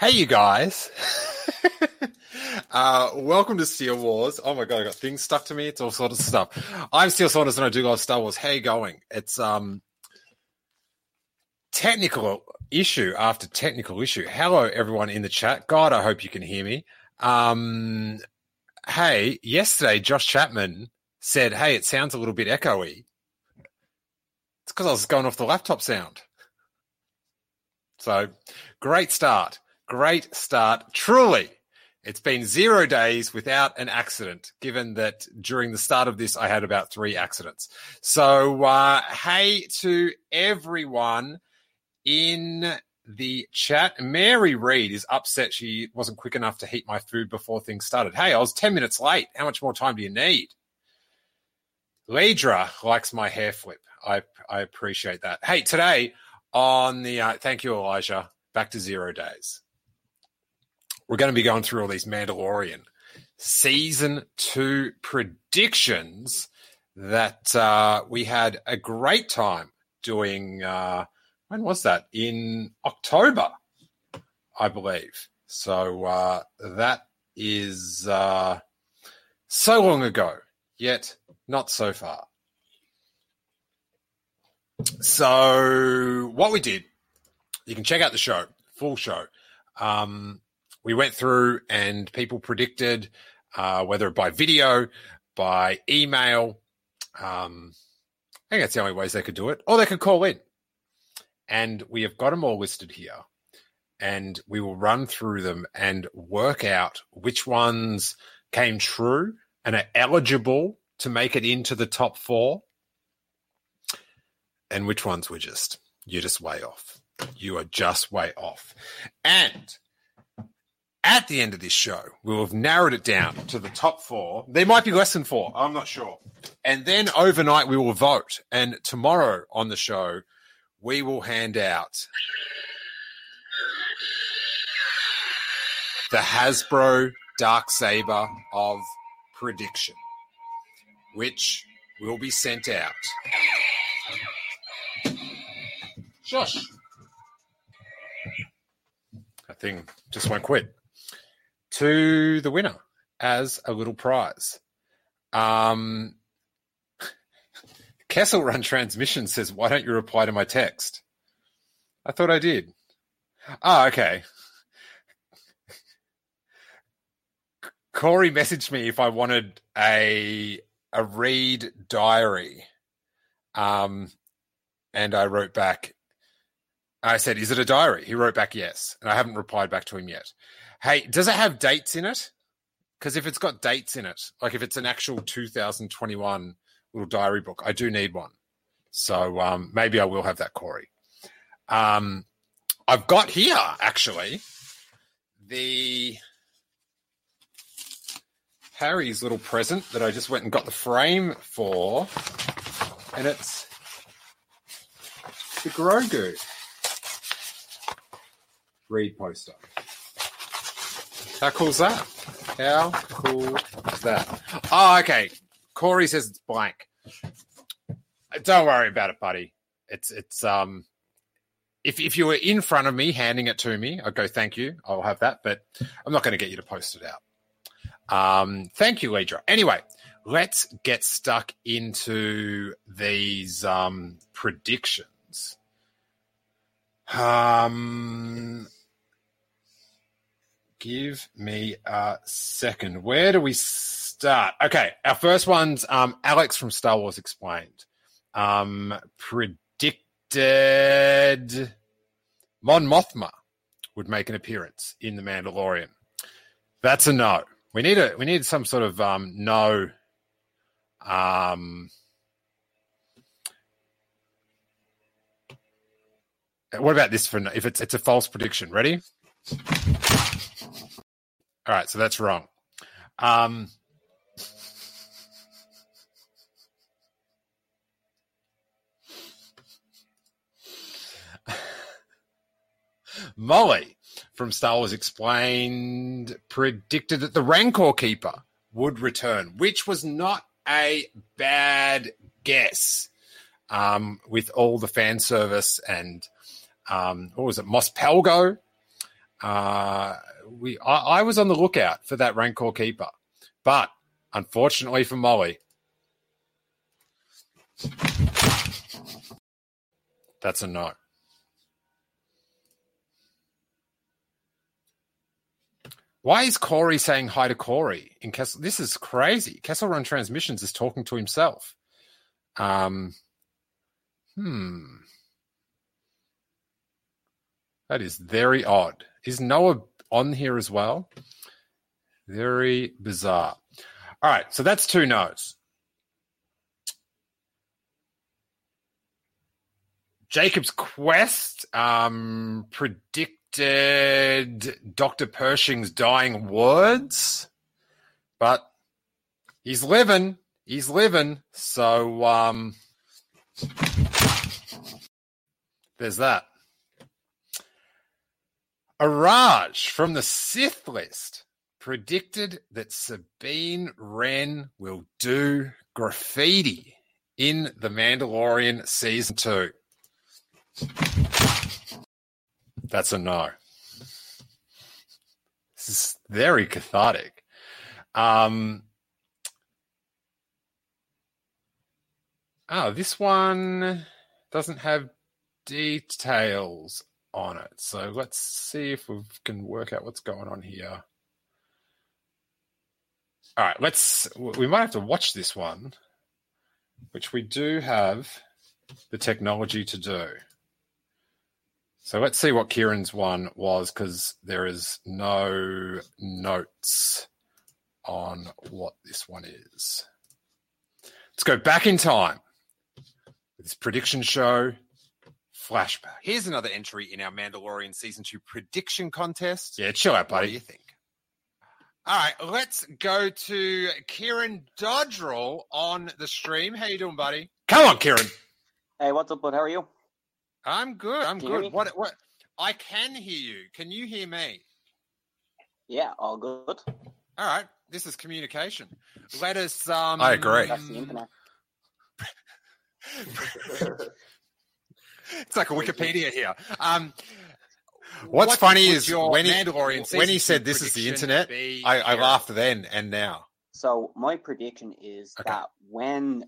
Hey, you guys. uh, welcome to Steele Wars. Oh my god, I got things stuck to me. It's all sort of stuff. I'm Steele Saunders and I do love Star Wars. How you going? It's um technical issue after technical issue. Hello, everyone in the chat. God, I hope you can hear me. Um, hey, yesterday Josh Chapman said, "Hey, it sounds a little bit echoey." It's because I was going off the laptop sound. So, great start. Great start. Truly, it's been zero days without an accident, given that during the start of this, I had about three accidents. So, uh, hey to everyone in the chat. Mary Reed is upset she wasn't quick enough to heat my food before things started. Hey, I was 10 minutes late. How much more time do you need? Ledra likes my hair flip. I, I appreciate that. Hey, today on the, uh, thank you, Elijah, back to zero days we're going to be going through all these Mandalorian season two predictions that uh, we had a great time doing. Uh, when was that? In October, I believe. So uh, that is uh, so long ago, yet not so far. So what we did, you can check out the show, full show. Um, we went through and people predicted uh, whether by video, by email. Um, I think that's the only ways they could do it, or they could call in. And we have got them all listed here. And we will run through them and work out which ones came true and are eligible to make it into the top four, and which ones were just, you're just way off. You are just way off. And at the end of this show, we'll have narrowed it down to the top four. There might be less than four. I'm not sure. And then overnight, we will vote. And tomorrow on the show, we will hand out the Hasbro Dark Saber of prediction, which will be sent out. Josh. That thing just won't quit to the winner as a little prize. Um, Kessel Run Transmission says, Why don't you reply to my text? I thought I did. Oh, okay. Corey messaged me if I wanted a a read diary. Um, and I wrote back, I said, Is it a diary? He wrote back, Yes. And I haven't replied back to him yet. Hey, does it have dates in it? Because if it's got dates in it, like if it's an actual 2021 little diary book, I do need one. So um, maybe I will have that, Corey. Um, I've got here actually the Harry's little present that I just went and got the frame for, and it's the Grogu read poster. How cool is that? How cool is that? Oh, okay. Corey says it's blank. Don't worry about it, buddy. It's it's um if if you were in front of me handing it to me, I'd go thank you. I'll have that, but I'm not going to get you to post it out. Um, thank you, Ledra. Anyway, let's get stuck into these um predictions. Um Give me a second. Where do we start? Okay, our first one's um, Alex from Star Wars Explained. Um, predicted Mon Mothma would make an appearance in The Mandalorian. That's a no. We need a we need some sort of um, no. Um, what about this for if it's it's a false prediction? Ready? All right, so that's wrong. Um, Molly from Star Wars Explained predicted that the Rancor Keeper would return, which was not a bad guess. Um, with all the fan service and um, what was it, Mos Pelgo? Uh, we I, I was on the lookout for that Rancor keeper, but unfortunately for Molly, that's a no. Why is Corey saying hi to Corey in Kessel? This is crazy. Kessel Run Transmissions is talking to himself. Um, hmm. That is very odd. Is Noah on here as well? Very bizarre. All right, so that's two no's. Jacob's Quest um, predicted Dr. Pershing's dying words, but he's living. He's living. So um, there's that. Araj from the Sith list predicted that Sabine Wren will do graffiti in The Mandalorian season two. That's a no. This is very cathartic. Um, oh, this one doesn't have details on it. So let's see if we can work out what's going on here. All right, let's. We might have to watch this one, which we do have the technology to do. So let's see what Kieran's one was because there is no notes on what this one is. Let's go back in time. This prediction show flashback. Here's another entry in our Mandalorian season two prediction contest. Yeah, chill out, buddy. What do buddy. you think? All right, let's go to Kieran Dodrell on the stream. How you doing, buddy? Come on, Kieran. Hey, what's up, bud? How are you? I'm good. I'm Can good. What? What? I can hear you. Can you hear me? Yeah, all good. All right. This is communication. Let us. Um, I agree. That's the internet. it's like a Wikipedia here. Um, What's what funny is your when he when he said this is the internet, I, I laughed then and now. So my prediction is Okay. that when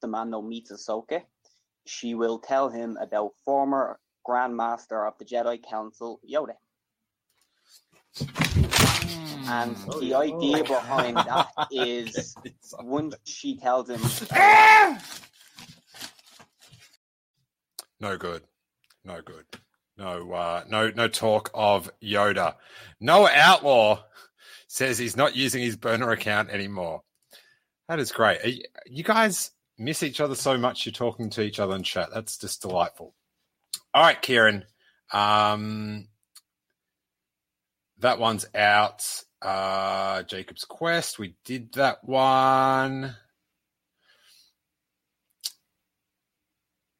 the Mando meets Ahsoka, she will tell him about former Grand Master of the Jedi Council, Yoda. And Hmm. Oh, the yeah. idea Oh. behind that is once she tells him, No good. No good. No uh no no talk of Yoda. Noah Outlaw says he's not using his burner account anymore. That is great. Are you, you guys miss each other so much you're talking to each other in chat. That's just delightful. All right, Kieran. Um that one's out. Uh Jacob's Quest. We did that one.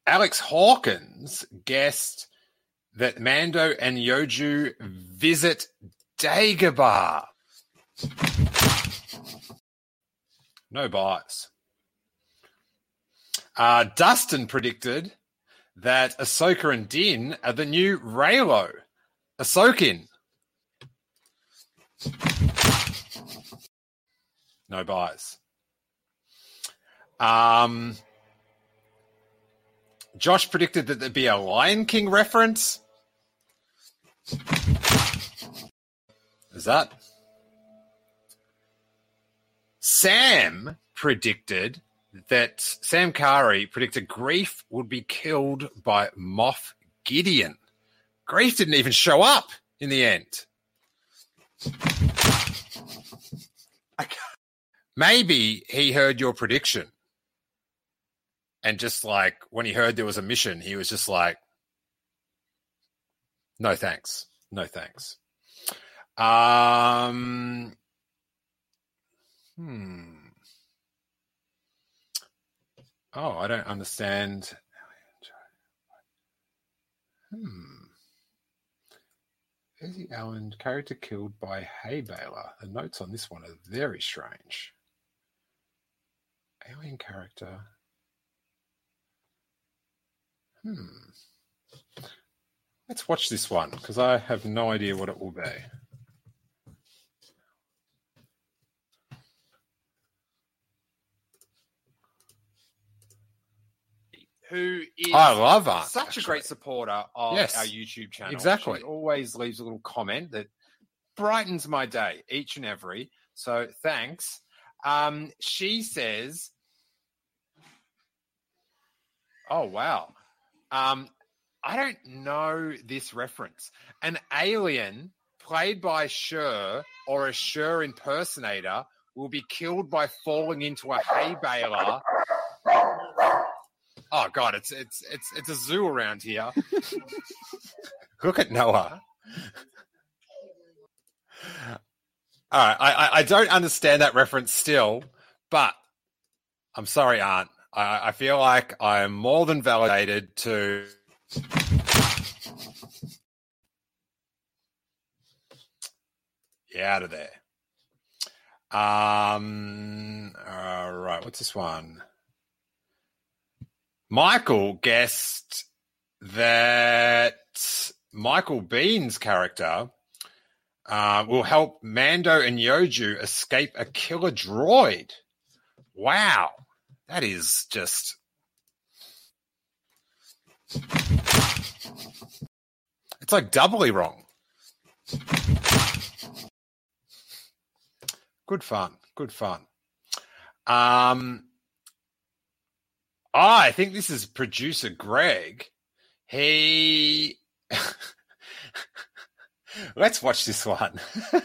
Alex Hawkins guessed that Mando and Yoju visit Dagobah. No bias. Uh, Dustin predicted that Ahsoka and Din are the new Reylo. Ahsokin. No bias. Um, Josh predicted that there'd be a Lion King reference. Is that? Sam predicted that Sam Kari predicted Greef would be killed by Moff Gideon. Greef didn't even show up in the end. Maybe he heard your prediction. And just like when he heard there was a mission, he was just like, no thanks. No thanks. Um, hmm. Oh, I don't understand. Hmm. Jesse Allen, character killed by hay baler. The notes on this one are very strange. Alien character. Hmm. Let's watch this one because I have no idea what it will be. Who is I love Art. such actually. a great supporter of Yes. our YouTube channel. Exactly. She always leaves a little comment that brightens my day each and every. So thanks. Um, she says, "Oh wow, um, I don't know this reference. An alien played by Cher or a Cher impersonator will be killed by falling into a hay baler." Oh god, it's it's it's it's a zoo around here. Look at Noah. All right, I, I, I don't understand that reference still, but I'm sorry, Aunt. I, I feel like I am more than validated to. Yeah, out of there. Um. All right. What's this one? Michael guessed that Michael Biehn's character uh, will help Mando and Yoju escape a killer droid. Wow, that is just. It's like doubly wrong. Good fun. Good fun. Um, I think this is producer Greg. He. Let's watch this one.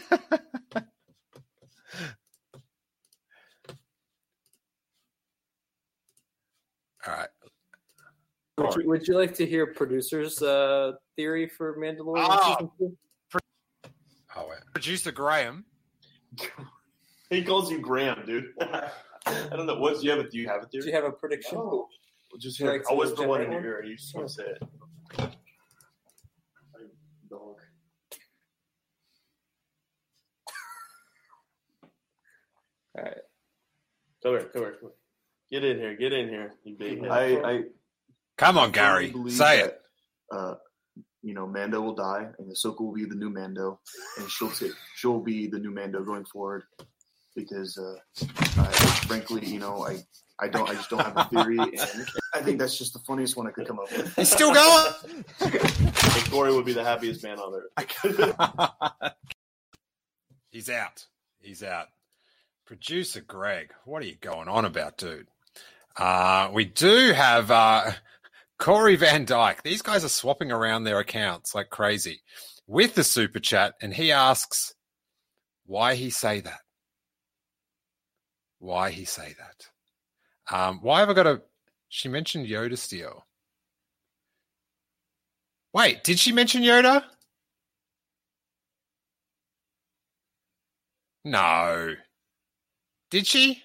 All right. Would you, would you like to hear producer's uh, theory for Mandalorian Ah. season two? Oh, wait. Producer Graham. He calls you Graham, dude. I don't know. What do you have? A, do you have a Do you have a prediction? Well, just Would you like I'll to whisper one in generate your ear. You just want to say it. Dog. All right. Come here, come here, come here. Get in here, get in here, you big head. I, I Come on, Gary. believe Say that, it. Uh, you know, Mando will die, and Ahsoka will be the new Mando, and she'll take, she'll be the new Mando going forward. Because, uh, I, frankly, you know, I, I don't, I just don't have a theory, and I think that's just the funniest one I could come up with. He's still going. And Corey would be the happiest man on earth. He's out. He's out. Producer Greg, what are you going on about, dude? Uh, we do have uh, Corey Van Dyke. These guys are swapping around their accounts like crazy with the super chat, and he asks why he say that. Why he say that? Um, why have I got a? She mentioned Yoda Steele. Wait, did she mention Yoda? No. Did she?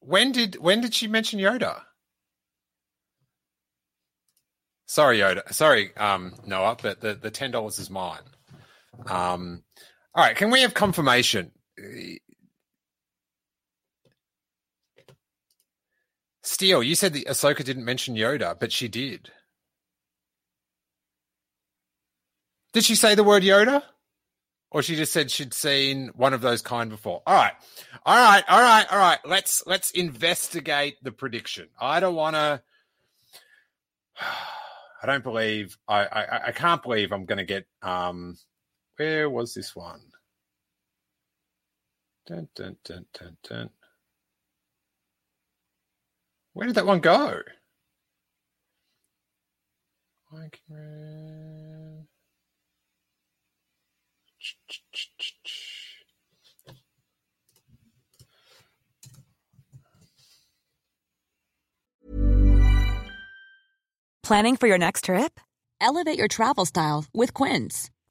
When did when did she mention Yoda? Sorry, Yoda. Sorry, um, Noah, but the, the ten dollars is mine. Um, all right, can we have confirmation? Steele, you said the Ahsoka didn't mention Yoda, but she did. Did she say the word Yoda? Or she just said she'd seen one of those kind before. All right. All right. All right. All right. Let's let's investigate the prediction. I don't wanna I don't believe I I, I can't believe I'm gonna get um where was this one? Dun, dun, dun, dun, dun. Where did that one go? Planning for your next trip? Elevate your travel style with Quince.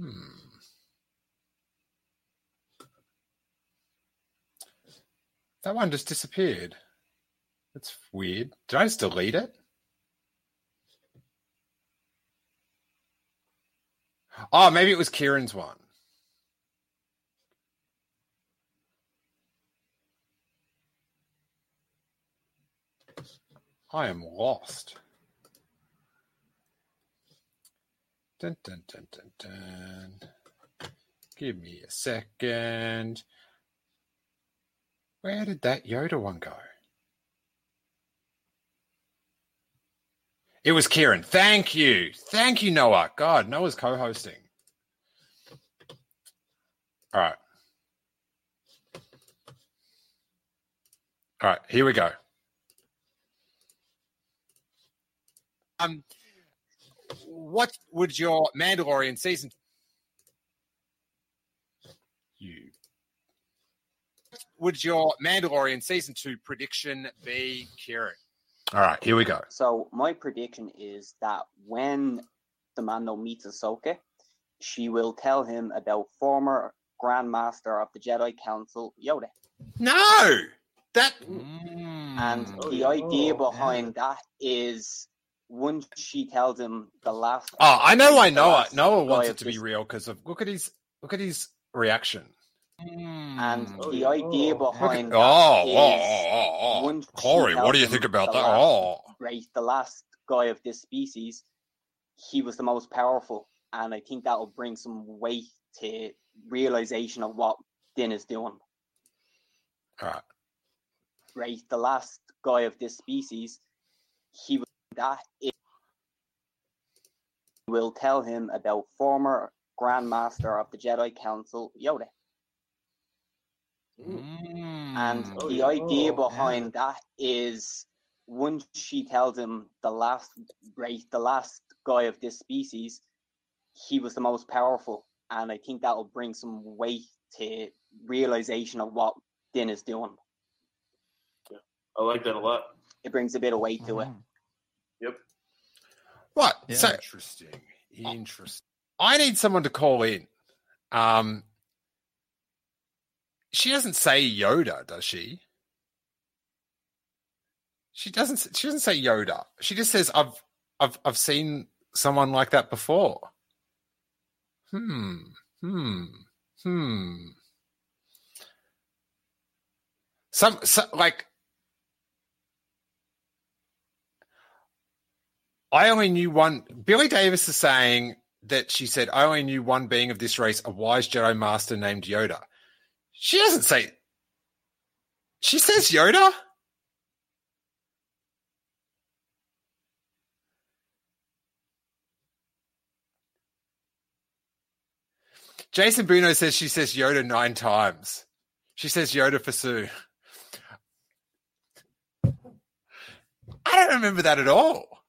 Hmm. That one just disappeared. That's weird. Did I just delete it? Oh, maybe it was Kieran's one. I am lost. Dun, dun, dun, dun, dun. Give me a second. Where did that Yoda one go? It was Kieran. Thank you. Thank you, Noah. God, Noah's co hosting. All right. All right, here we go. Um, what would your Mandalorian season? You. Would your Mandalorian season two prediction be, Kieran? All right, here we go. So my prediction is that when the Mando meets Ahsoka, she will tell him about former Grand Master of the Jedi Council, Yoda. No, that. And Mm. the idea behind that is once she tells him the last. Oh, I know why the Noah last Noah wants it to be real because of look at his look at his reaction. And Mm. the idea Look at- behind oh, that oh, is oh, oh, oh. once she Corey, what tells do you him think about the that? last- Oh, right, the last guy of this species, he was the most powerful, and I think that will bring some weight to realization of what Din is doing. all right. Right, the last guy of this species, he was that it will tell him about former Grand Master of the Jedi Council, Yoda. And Mm. Oh, the yeah. idea Oh, behind that is once she tells him the last right, the last guy of this species, he was the most powerful, and I think that will bring some weight to realization of what Din is doing. Yeah, I like that a lot. It brings a bit of weight to it. What? Yeah. So Interesting. Interesting. I need someone to call in. Um, she doesn't say Yoda, does she? She doesn't. She doesn't say Yoda. She just says, "I've, I've, I've seen someone like that before." Hmm. Hmm. Hmm. Some, some like, I only knew one. Billy Davis is saying that she said, I only knew one being of this race, a wise Jedi master named Yoda. She doesn't say. She says Yoda? Jason Bruno says she says Yoda nine times. She says Yoda for Sue. I don't remember that at all.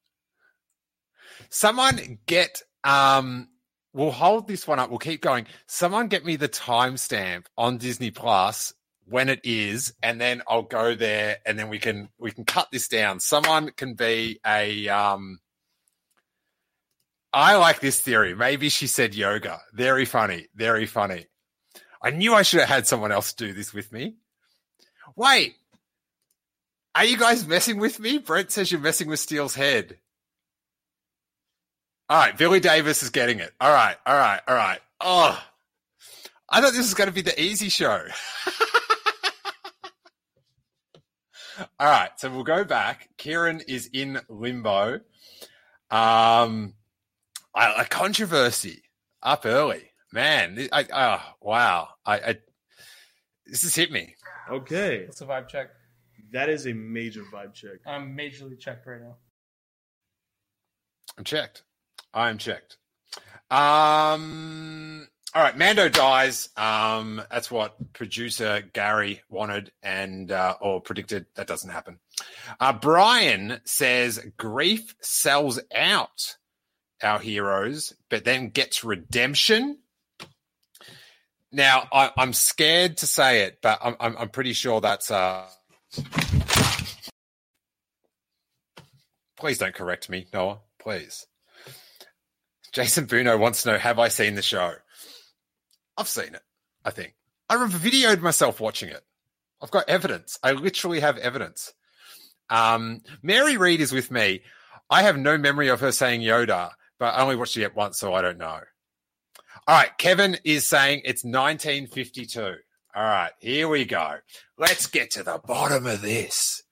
Someone get um we'll hold this one up. We'll keep going. Someone get me the timestamp on Disney Plus when it is, and then I'll go there and then we can we can cut this down. Someone can be a um I like this theory. Maybe she said yoga. Very funny. Very funny. I knew I should have had someone else do this with me. Wait. Are you guys messing with me? Brent says you're messing with Steele's head. All right, Billy Davis is getting it. All right, all right, all right. Oh, I thought this was going to be the easy show. all right, so we'll go back. Kieran is in limbo. Um, I, a controversy up early, man. thi- I, oh, wow. I, I this has hit me. Okay, What's the vibe check? that is a major vibe check. I'm majorly checked right now. I'm checked. I'm checked. Um, all right, Mando dies. Um, that's what producer Gary wanted and uh, or predicted. That doesn't happen. Uh, Brian says Greef sells out our heroes, but then gets redemption. Now, I, I'm scared to say it, but I'm, I'm, I'm pretty sure that's. Uh... Please don't correct me, Noah. Please. Jason Buno wants to know Have I seen the show? I've seen it, I think. I've videoed myself watching it. I've got evidence. I literally have evidence. Um, Mary Reed is with me. I have no memory of her saying Yoda, but I only watched it once, so I don't know. All right, Kevin is saying it's 1952. All right, here we go. Let's get to the bottom of this.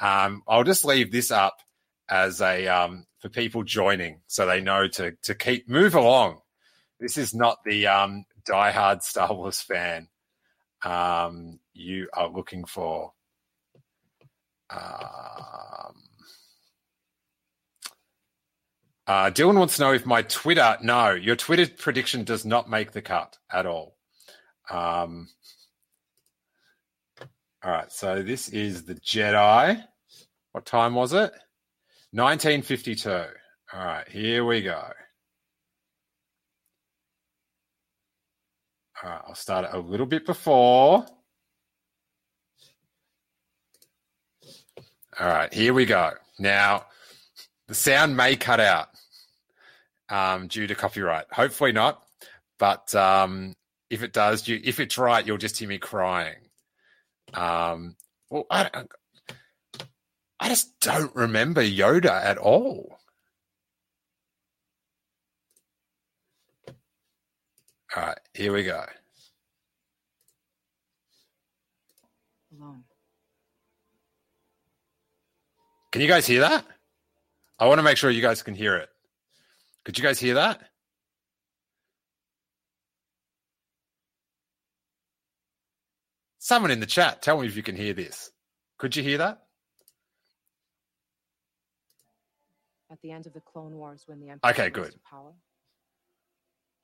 Um, I'll just leave this up as a um, for people joining, so they know to to keep move along. This is not the um, diehard Star Wars fan um, you are looking for. Um, uh, Dylan wants to know if my Twitter. No, your Twitter prediction does not make the cut at all. Um, all right, so this is the Jedi. What time was it? 1952. All right, here we go. All right, I'll start it a little bit before. All right, here we go. Now, the sound may cut out um, due to copyright. Hopefully not, but um, if it does, you, if it's right, you'll just hear me crying. Um, well, I, I just don't remember Yoda at all. All right, here we go. Alone. Can you guys hear that? I want to make sure you guys can hear it. Could you guys hear that? Someone in the chat, tell me if you can hear this. Could you hear that? At the end of the Clone Wars, when the Empire okay, good. power,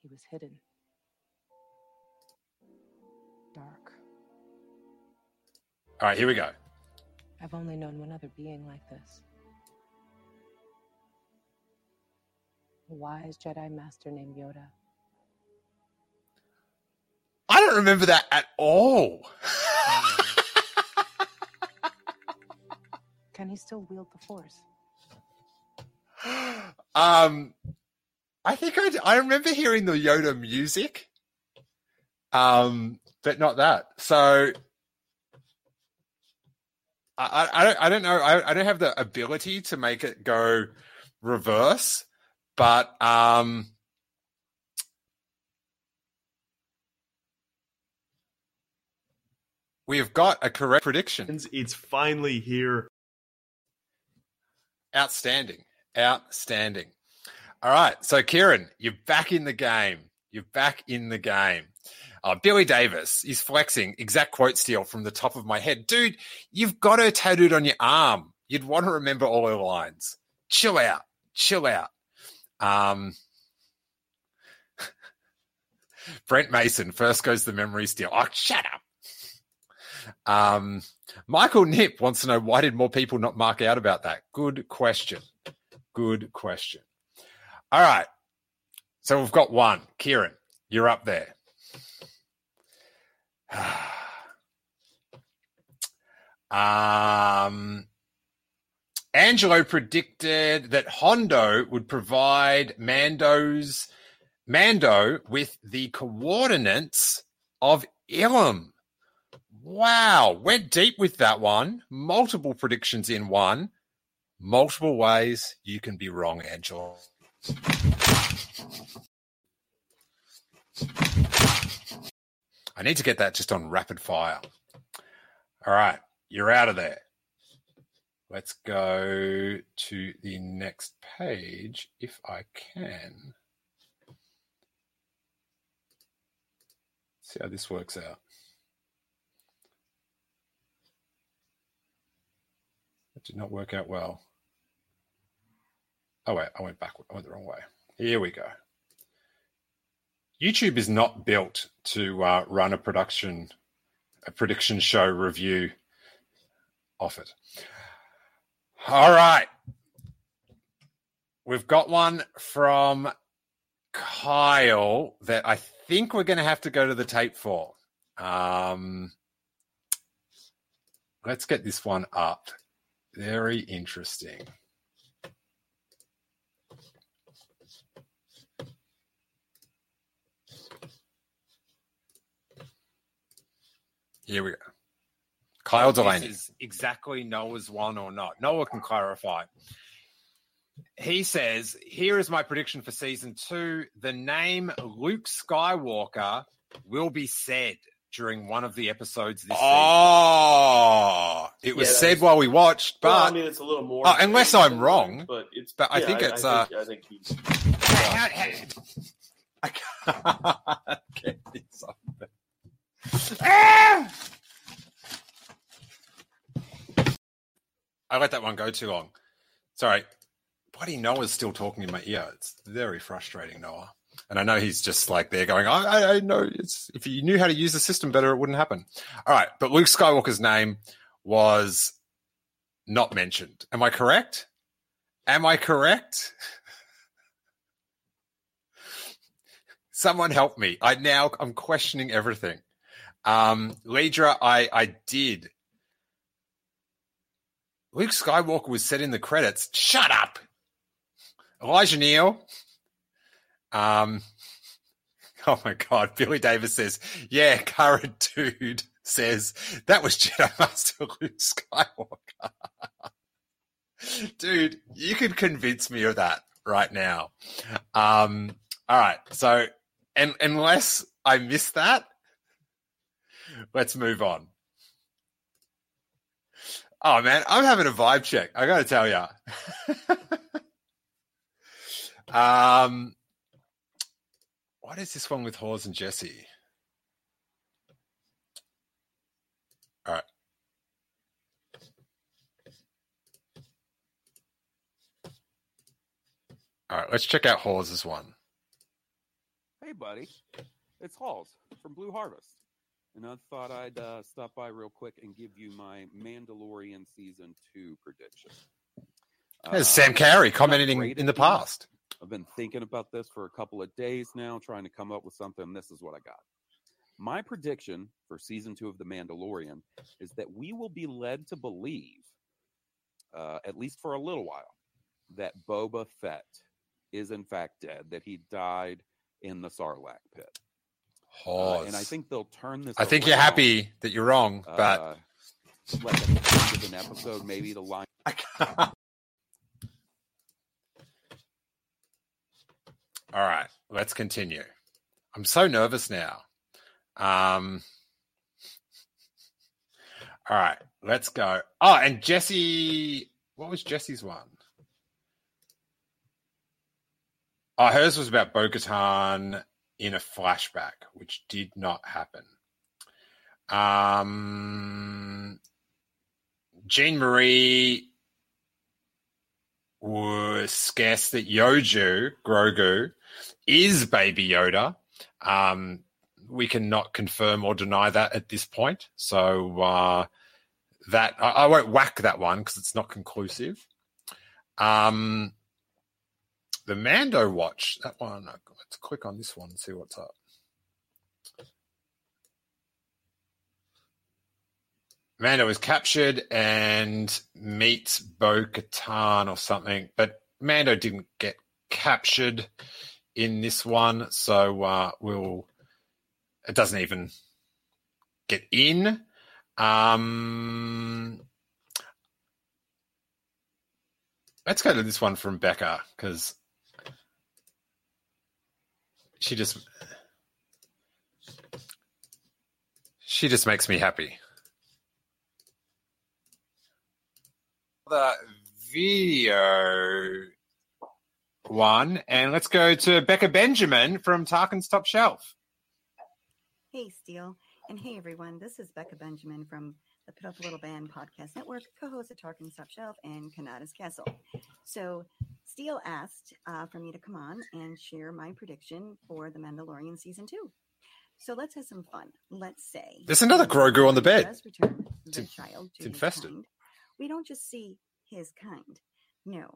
he was hidden. Dark. All right, here we go. I've only known one other being like this. A wise Jedi Master named Yoda. I don't remember that at all. Can he still wield the Force? um, I think I, I remember hearing the Yoda music, um, but not that. So I, I, don't, I don't know. I, I don't have the ability to make it go reverse, but um, we've got a correct prediction. It's finally here. Outstanding. Outstanding. All right. So, Kieran, you're back in the game. You're back in the game. Uh, Billy Davis is flexing. Exact quote Steele from the top of my head. Dude, you've got her tattooed on your arm. You'd want to remember all her lines. Chill out. Chill out. Um, Brent Mason, first goes the memory Steele. Oh, shut up. Um, Michael Nip wants to know why did more people not mark out about that? Good question. Good question. All right. So we've got one. Kieran, you're up there. um, Angelo predicted that Hondo would provide Mando's Mando with the coordinates of Ilum. Wow, went deep with that one. Multiple predictions in one multiple ways you can be wrong, Angela. I need to get that just on rapid fire. All right, you're out of there. Let's go to the next page if I can. See how this works out. That did not work out well. Oh wait, I went backward. I went the wrong way. Here we go. YouTube is not built to uh, run a production, a prediction show review off it. All right. We've got one from Kyle that I think we're going to have to go to the tape for. Um, let's get this one up. Very interesting. Here we go. Kyle Delaney. This is exactly Noah's one or not. Noah can clarify. He says, Here is my prediction for season two. The name Luke Skywalker will be said during one of the episodes this Oh, it was Yeah, said that's- while we watched, but well, I mean, it's a little more. Oh, unless I'm wrong, that, but it's. but I yeah, think it's, I, uh, think, I think he's. season. How- how- I can't get this up. I let that one go too long. Sorry. Bloody Noah's still talking in my ear. It's very frustrating, Noah. And I know he's just like there going, I, I, I know it's if you knew how to use the system better, it wouldn't happen. All right, but Luke Skywalker's name was not mentioned. Am I correct? Am I correct? Someone help me. I now I'm questioning everything. Um, Lidra, I I did. Luke Skywalker was said in the credits. Shut up. Elijah Neal. Um, oh my God. Billy Davis says, yeah, current dude says that was Jedi Master Luke Skywalker. dude, you could convince me of that right now. Um, all right. So, and unless I missed that, let's move on. Oh man, I'm having a vibe check. I got to tell you. um, what is this one with Hawes and Jesse? All right. All right, let's check out Hawes' one. Hey, buddy. It's Halls from Blue Harvest. And I thought I'd uh, stop by real quick and give you my Mandalorian season two prediction. There's Uh, Sam Carey commenting in the past. I've been thinking about this for a couple of days now, trying to come up with something. This is what I got. My prediction for season two of The Mandalorian is that we will be led to believe, uh, at least for a little while, that Boba Fett is in fact dead, that he died in the Sarlacc pit. Uh, and I think they'll turn this. I think you're happy that you're wrong, but uh, like at the end of an episode, maybe to line. All right, let's continue. I'm so nervous now. Um, all right, let's go. Oh, and Jesse, what was Jesse's one? Oh, hers was about Bo Katan in a flashback, which did not happen. Um, Jean Marie was guessed that Yoju Grogu is Baby Yoda. Um, we cannot confirm or deny that at this point. So uh, that I, I won't whack that one because it's not conclusive. Um, the Mando watch that one. Let's click on this one and see what's up. Mando is captured and meets Bo Katan or something, but Mando didn't get captured in this one, so uh, we'll. It doesn't even get in. Um, let's go to this one from Becca because she just she just makes me happy. The video one, and let's go to Becca Benjamin from Tarkin's Top Shelf. Hey, Steele. And hey, everyone. This is Becca Benjamin from the Put Up a Little Band Podcast Network, co-host of Talking Top Shelf and Kanata's Castle. So Steele asked uh, for me to come on and share my prediction for The Mandalorian season two. So let's have some fun. Let's say There's another Grogu on the bed. return It's the in- child it's infested. kind. We don't just see his kind. No,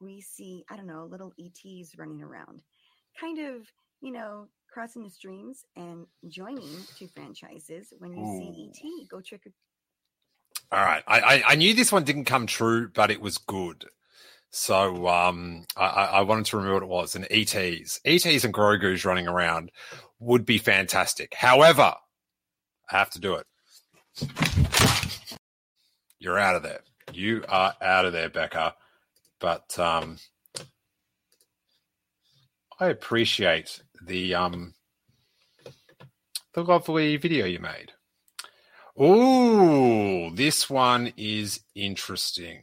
we see I don't know little ETs running around, kind of you know crossing the streams and joining two franchises. When you see ET go trick or All right. I, I, I knew this one didn't come true, but it was good. So um, I, I wanted to remember what it was. And ETs, ETs and Grogu's running around would be fantastic. However, I have to do it. You're out of there. You are out of there, Becca. But um, I appreciate the um, the lovely video you made. Ooh, this one is interesting.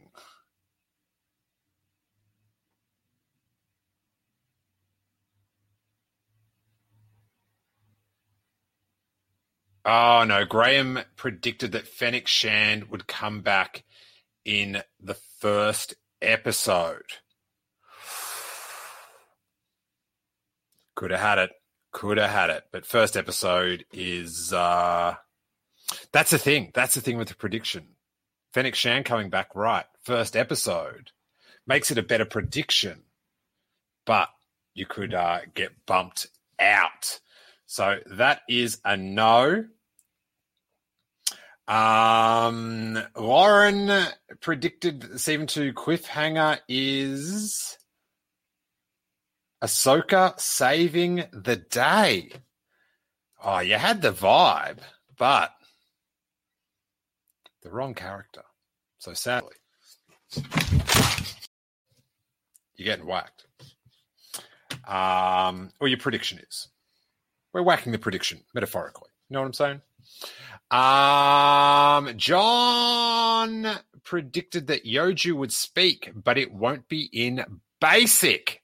Oh no, Graham predicted that Fennec Shand would come back in the first episode. Could have had it. Could have had it. But first episode is uh that's the thing. That's the thing with the prediction. Fennec Shand coming back right. First episode makes it a better prediction. But you could uh get bumped out. So that is a no. Um, Lauren predicted season two cliffhanger is Ahsoka saving the day. Oh, you had the vibe, but the wrong character. So sadly, you're getting whacked. Um, or your prediction is. We're whacking the prediction metaphorically. You know what I'm saying? Um, John predicted that Yoju would speak, but it won't be in basic.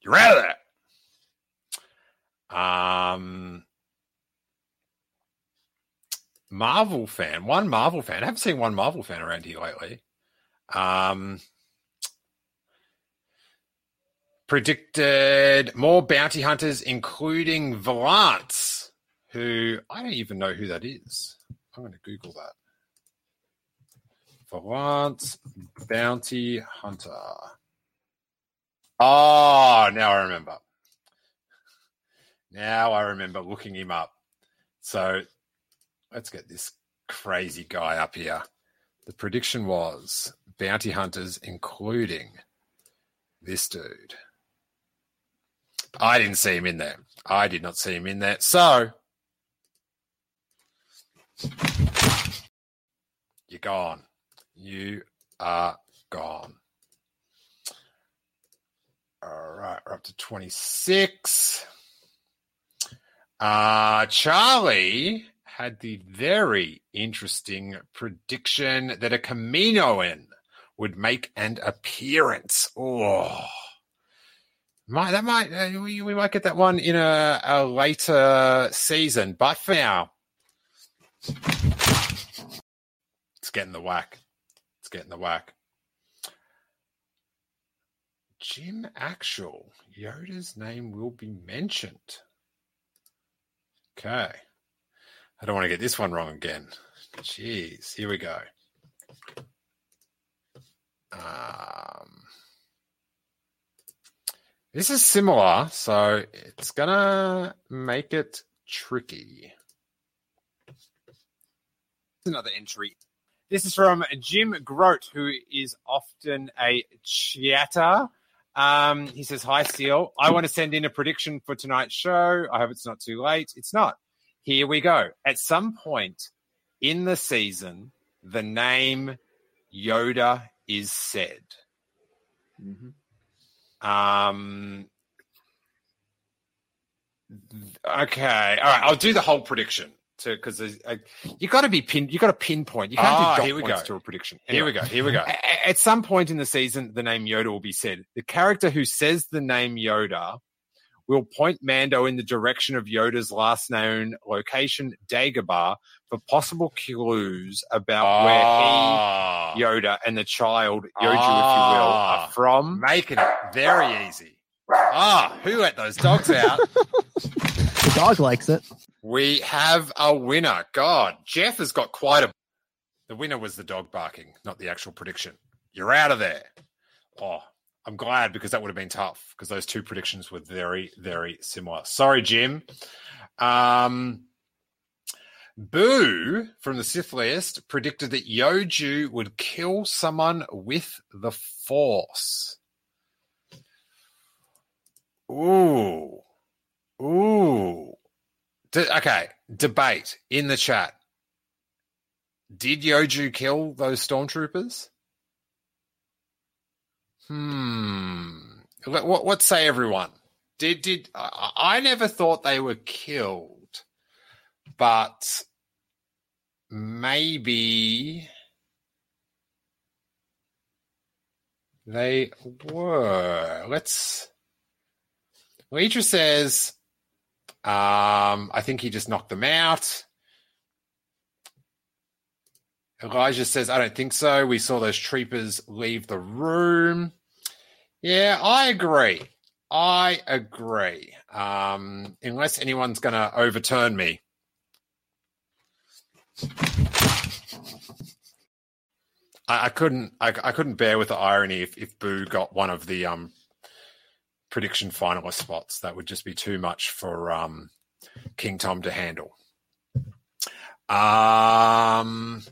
You're out of there. Um, Marvel fan, one Marvel fan. I haven't seen one Marvel fan around here lately. Um, predicted more bounty hunters, including Valance, who I don't even know who that is. I'm going to Google that. Valance bounty hunter. Oh, now I remember. Now I remember looking him up. So let's get this crazy guy up here. The prediction was bounty hunters, including this dude. I didn't see him in there. I did not see him in there. So you're gone. You are gone. All right, we're up to 26. Uh, Charlie had the very interesting prediction that a Kaminoan would make an appearance. Oh, might that might uh, we, we might get that one in a, a later season, but for now, it's getting the whack. It's getting the whack. Jim Actual, Yoda's name will be mentioned. Okay. I don't want to get this one wrong again. Jeez, here we go. Um, this is similar, so it's gonna make it tricky. Another entry. This is from Jim Grote, who is often a chatter. Um, he says, Hi, Seal. I want to send in a prediction for tonight's show. I hope it's not too late. It's not. Here we go. At some point in the season, the name Yoda is said. Um, okay. All right. I'll do the whole prediction to because you got to be pin. You got to pinpoint. You can't Ah, do dot here we points go. to a prediction. Here we go. Here we go. A- a- At some point in the season, the name Yoda will be said. The character who says the name Yoda will point Mando in the direction of Yoda's last known location, Dagobah, for possible clues about Ah. where he, Yoda, and the child, Yoju, if you will, Ah. are from. Making it very easy. Ah, who let those dogs out? The dog likes it. we have a winner. God, Jeff has got quite a. The winner was the dog barking, not the actual prediction. You're out of there. Oh, I'm glad because that would have been tough because those two predictions were very, very similar. Sorry, Jim. Um, Boo from the Sith list predicted that Yoju would kill someone with the Force. Ooh. Ooh. De- okay. Debate in the chat. Did Yoju kill those stormtroopers? Hmm. What, what, say everyone? Did did I, I never thought they were killed, but maybe they were. Let's. Leitra says, um, I think he just knocked them out. Elijah says, I don't think so. We saw those troopers leave the room. Yeah, I agree. I agree. Um, unless anyone's going to overturn me. I, I couldn't. I, I couldn't bear with the irony if, if Boo got one of the um, prediction finalist spots. That would just be too much for um, King Tom to handle. Um,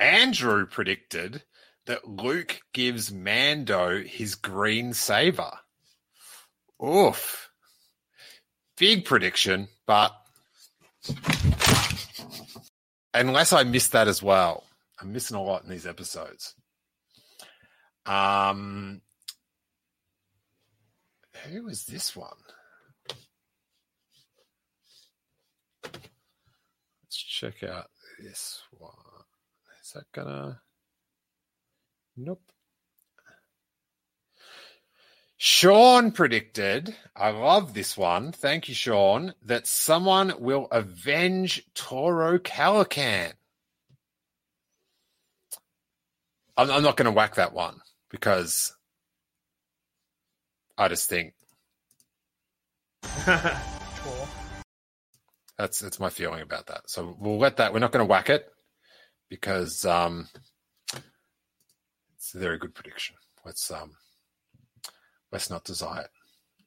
Andrew predicted that Luke gives Mando his green saber. Oof. Big prediction, but unless I missed that as well, I'm missing a lot in these episodes. Um, who was this one? Let's check out this one. Is that gonna? Nope. Sean predicted, I love this one. Thank you, Sean, that someone will avenge Toro Calican. I'm, I'm not going to whack that one because I just think that's that's my feeling about that. So we'll let that. We're not going to whack it because um, it's a very good prediction. Let's um, let's not desire it.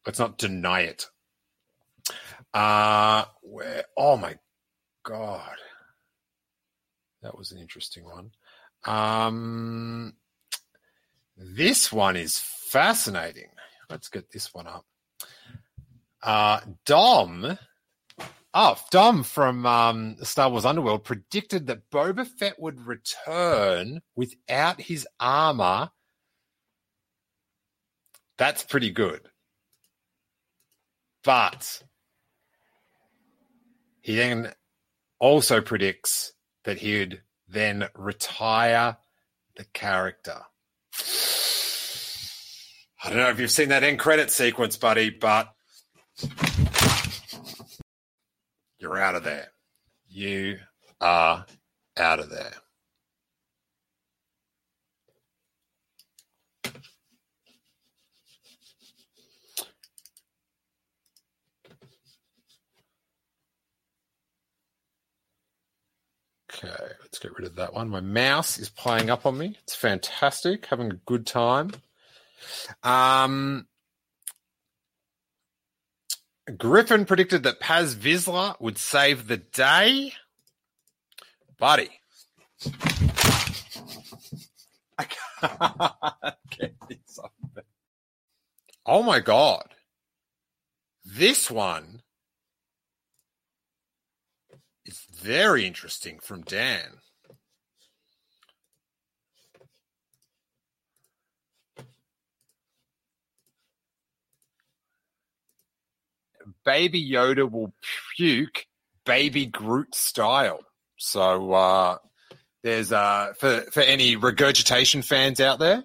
Let's not deny it. Uh where oh my god. That was an interesting one. Um this one is fascinating. Let's get this one up. Uh Dom Oh, Dom from um, Star Wars Underworld predicted that Boba Fett would return without his armor. That's pretty good. But he then also predicts that he would then retire the character. I don't know if you've seen that end credit sequence, buddy, but you're out of there. You are out of there. Okay, let's get rid of that one. My mouse is playing up on me. It's fantastic. Having a good time. Um, Griffin predicted that Paz Vizsla would save the day. Buddy. I can't get this me. Oh my God. This one is very interesting from Dan. Baby Yoda will puke Baby Groot style. So uh, there's uh, for for any regurgitation fans out there,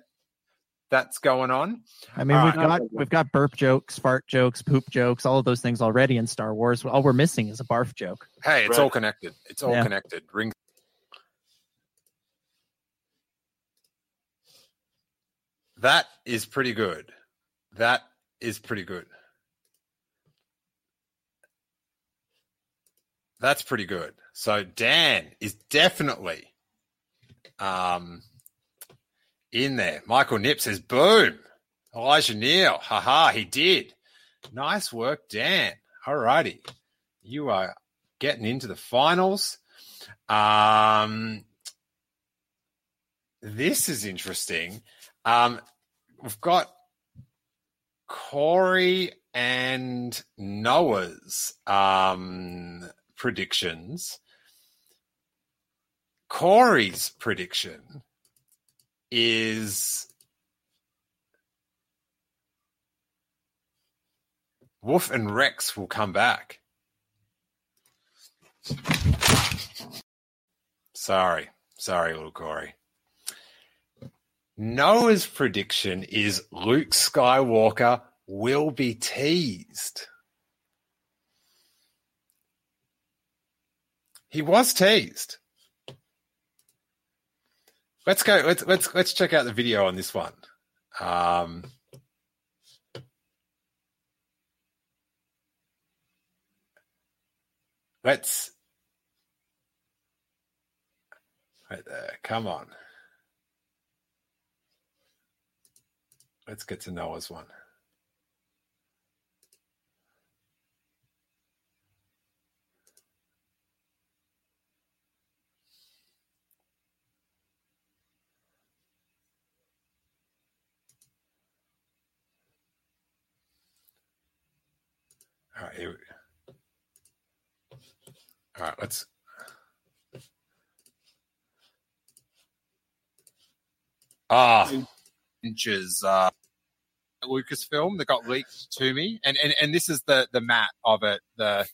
that's going on. I mean, All we've right. got we've got burp jokes, fart jokes, poop jokes, all of those things already in Star Wars. All we're missing is a barf joke. Hey, it's Right. all connected. It's all Yeah. connected. Ring. That is pretty good. That is pretty good. That's pretty good. So Dan is definitely um in there. Michael Nip says, boom. Elijah Neal. Haha, he did. Nice work, Dan. All righty. You are getting into the finals. Um, this is interesting. Um, we've got Corey and Noah's um, predictions. Corey's prediction is Wolf and Rex will come back. Sorry. Sorry, little Corey. Noah's prediction is Luke Skywalker will be teased. He was teased. Let's go. Let's let's let's check out the video on this one. Um, let's right there. Come on. Let's get to Noah's one. All right, here we All right, let's. Ah, inches. Uh, Lucasfilm that got leaked to me, and and and this is the the mat of it. The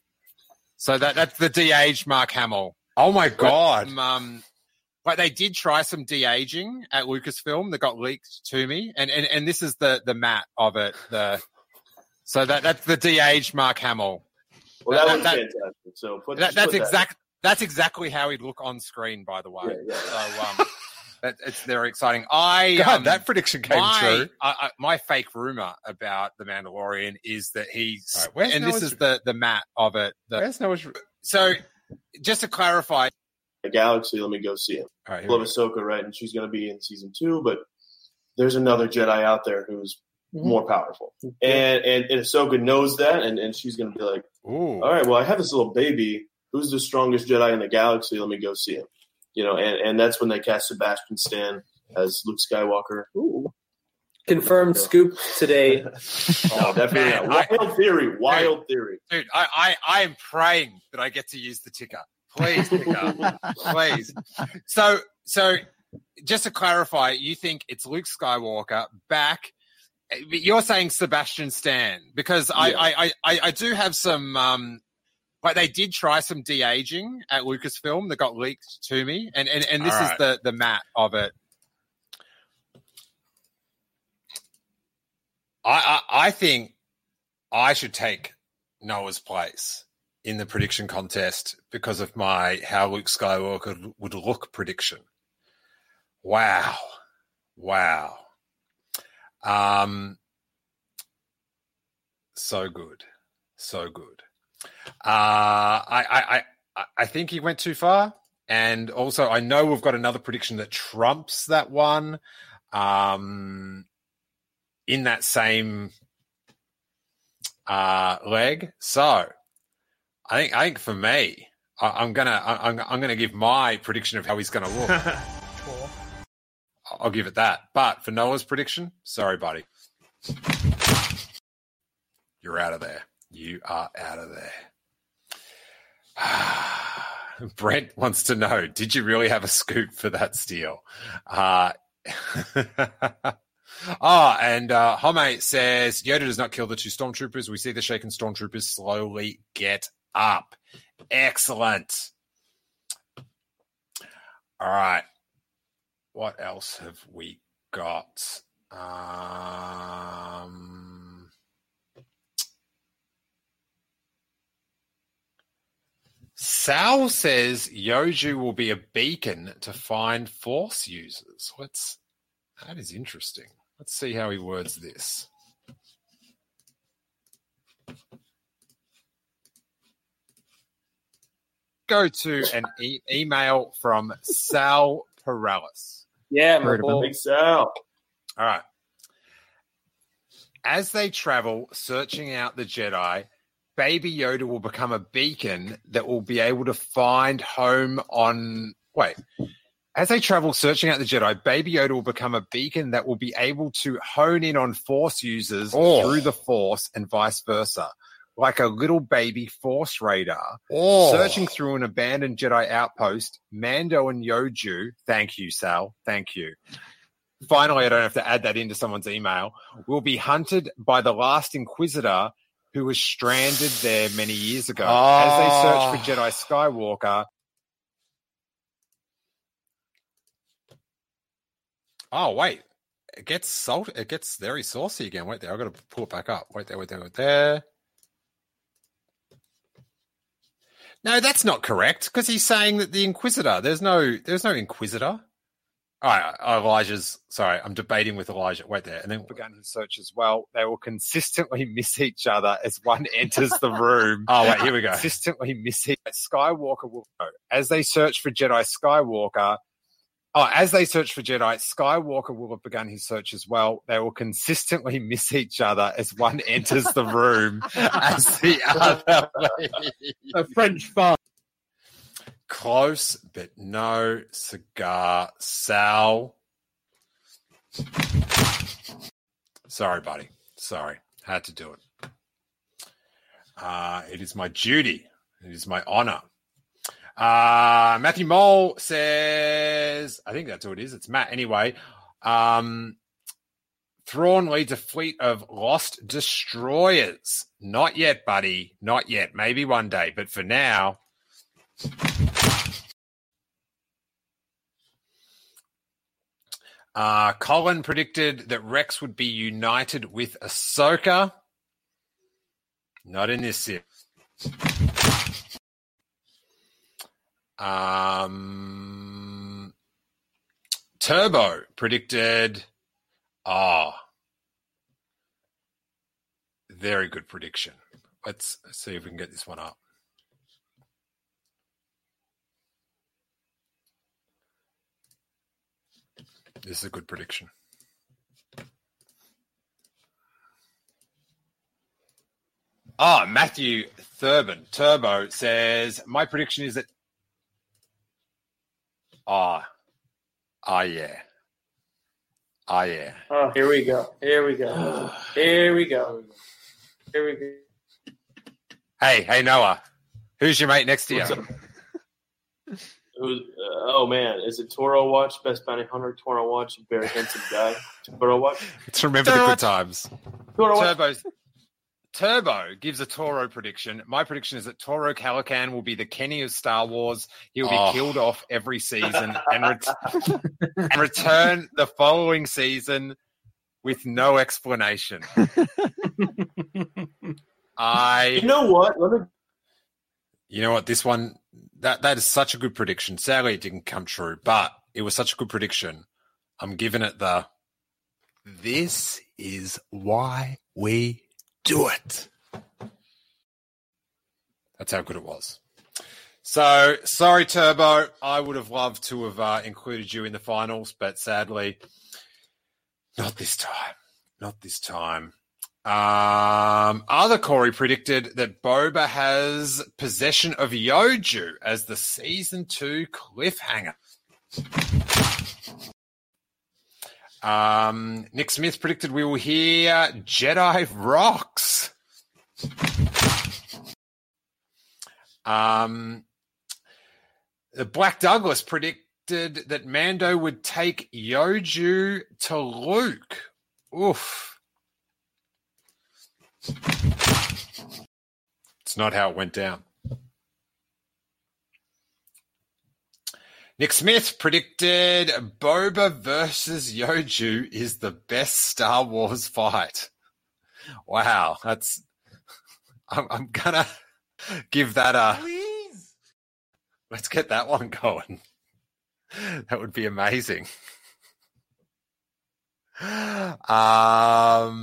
so that that's the de-aged Mark Hamill. Oh my god! Um, but they did try some de-aging at Lucasfilm that got leaked to me, and and and this is the the mat of it. The so that that's the de-aged Mark Hamill. Well, that, That- was that- fantastic. So put, That, that's put that- exact. That's exactly how he'd look on screen. By the way, Yeah, yeah. so um, that, it's very exciting. I God, um, that prediction came my, true. I, I, my fake rumor about the Mandalorian is that he's All right, where's and this is the the mat of it. The, Where's Noah's? so just to clarify, the galaxy. Let me go see him. All right, here Love we go. Ahsoka, right? And she's going to be in season two, but there's another Jedi out there who's Mm-hmm. more powerful, and, and and Ahsoka knows that, and and she's going to be like, Ooh. all right, well, I have this little baby. Who's the strongest Jedi in the galaxy? Let me go see him. You know, and and that's when they cast Sebastian Stan as Luke Skywalker. Ooh. Confirmed scoop today. Oh, definitely man, not. I- wild theory. Wild theory. dude, I, I I am praying that I get to use the ticker. Please, ticker, please. So so just to clarify, you think it's Luke Skywalker back? But You're saying Sebastian Stan because I, Yeah. I, I, I, I do have some um like they did try some de aging at Lucasfilm that got leaked to me, and and, and this All is the the mat of it. I, I I think I should take Noah's place in the prediction contest because of my how Luke Skywalker would look prediction. Wow. Wow. Um so good. So good. Uh I I I, I think he went too far. And also I know we've got another prediction that trumps that one. Um in that same uh, leg. So I think I think for me, I, I'm gonna I, I'm I'm gonna give my prediction of how he's gonna look. I'll give it that. But for Noah's prediction, sorry, buddy, you're out of there. You are out of there. Brent wants to know: Did you really have a scoop for that steal? Uh, Ah, and uh, says Yoda does not kill the two stormtroopers. We see the shaken stormtroopers slowly get up. Excellent. All right. What else have we got? Um, Sal says Yoju will be a beacon to find Force users. Let's. That is interesting. Let's see how he words this. Go to an e- email from Sal Perales. Yeah, Heard of him. Big Sal. All right. As they travel, searching out the Jedi, Baby Yoda will become a beacon that will be able to find home on. Wait. As they travel, searching out the Jedi, Baby Yoda will become a beacon that will be able to hone in on Force users Oh. through the Force and vice versa. Like a little baby Force radar. Oh. Searching through an abandoned Jedi outpost, Mando and Yoju, thank you, Sal, thank you. Finally, I don't have to add that into someone's email, will be hunted by the last Inquisitor who was stranded there many years ago. As they search for ah. Jedi Skywalker, Oh wait, it gets salt. It gets very saucy again. Wait there, I've got to pull it back up. Wait there, wait there, wait there. No, that's not correct because he's saying that the Inquisitor. There's no, there's no Inquisitor. All right, uh, Elijah's. Sorry, I'm debating with Elijah. Wait there, and then began his search as well. They will consistently miss each other as one enters the room. Oh, wait, here we go. Consistently miss each. Skywalker will go as they search for Jedi Skywalker. Oh, as they search for Jedi, Skywalker will have begun his search as well. They will consistently miss each other as one enters the room as the other leaves. A French fun. Close, but no cigar. Sal. Sorry, buddy. Sorry. Had to do it. Uh, it is my duty. It is my honor. Uh, Matthew Mole says, I think that's who it is. It's Matt anyway. Um, Thrawn leads a fleet of lost destroyers. Not yet, buddy. Not yet. Maybe one day. But for now, Uh, Colin predicted that Rex would be united with Ahsoka. Not in this series. Um, Turbo predicted. Ah, very good prediction. Let's see if we can get this one up. This is a good prediction. Ah, Matthew Thurban Turbo says my prediction is that. Ah, ah, yeah, ah, yeah. Oh, here we go. Here we go. Here we go. Here we go. Hey, hey, Noah, who's your mate next to you? What's up? Who's, uh, oh man, is it Toro Watch? Best Bounty Hunter, Toro Watch, very handsome guy. Toro Watch. Let's remember the good times. Toro Watch. Turbo's Turbo gives a Toro prediction. My prediction is that Toro Calican will be the Kenny of Star Wars. He'll be Oh. killed off every season and, ret- and return the following season with no explanation. I You know what? Let me you know what? This one that that is such a good prediction. Sadly, it didn't come true, but it was such a good prediction. I'm giving it the. This is why we do it. That's how good it was. So sorry, Turbo. I would have loved to have uh, included you in the finals, but sadly, not this time. Not this time. Um, other Corey predicted that Boba has possession of Yoju as the season two cliffhanger. Um, Nick Smith predicted we will hear Jedi rocks. Um, the Black Douglas predicted that Mando would take Yoju to Luke. Oof. It's not how it went down. Nick Smith predicted Boba versus Yoju is the best Star Wars fight. Wow, that's. I'm, I'm gonna give that a. Please. Let's get that one going. That would be amazing. Um,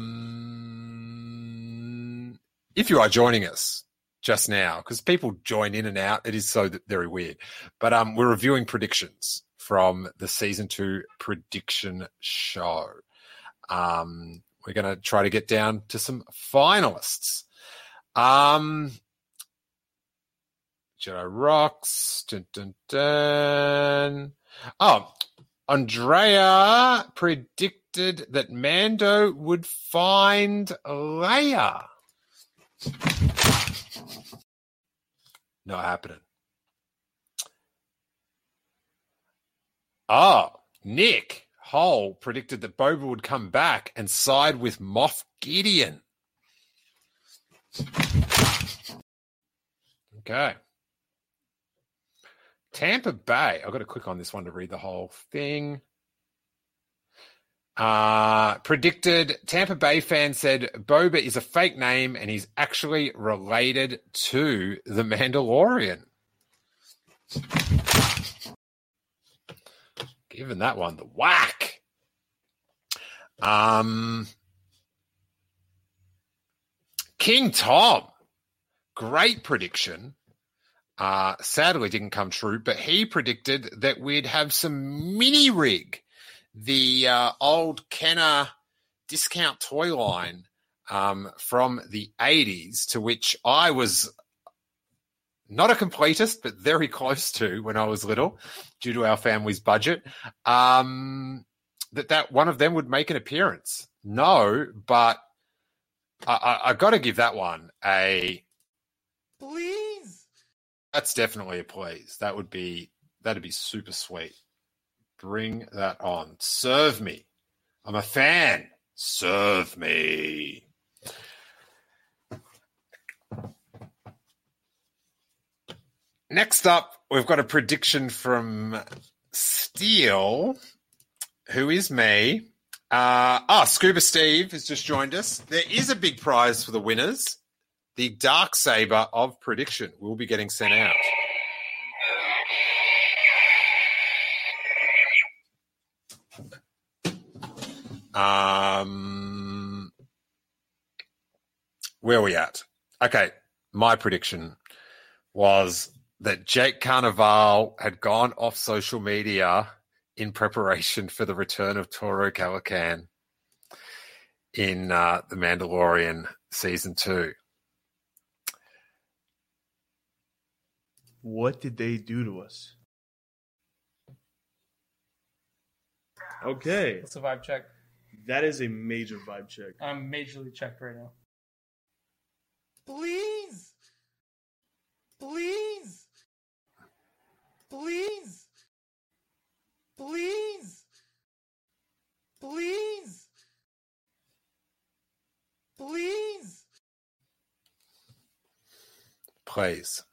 if you are joining us just now, because people join in and out, it is so very weird. But um, we're reviewing predictions from the season two prediction show. Um, we're going to try to get down to some finalists. Um, Jedi Rocks. Dun, dun, dun. Oh, Andrea predicted that Mando would find Leia. Not happening. Oh, Nick Hole predicted that Boba would come back and side with Moff Gideon. Okay. Tampa Bay. I've got to click on this one to read the whole thing. Uh, predicted Tampa Bay fan said Boba is a fake name and he's actually related to the Mandalorian. Giving that one the whack. Um, King Tom, great prediction. Uh, sadly, didn't come true, but he predicted that we'd have some mini rig, the uh, old Kenner discount toy line um, from the 80s, to which I was not a completist, but very close to when I was little, due to our family's budget. Um, that that one of them would make an appearance. No, but I, I, I got to give that one a Please. That's definitely a please. That would be that'd be super sweet. Bring that on. Serve me. I'm a fan. Serve me. Next up, we've got a prediction from Steele, who is me. Uh, ah, Scuba Steve has just joined us. There is a big prize for the winners. The Dark Saber of Prediction will be getting sent out. Um, where are we at? Okay, my prediction was that Jake Cannavale had gone off social media in preparation for the return of Toro Calican in uh, The Mandalorian season two. What did they do to us? Okay. What's the vibe check? That is a major vibe check. I'm majorly checked right now. Please, please, please, please, please, please, please.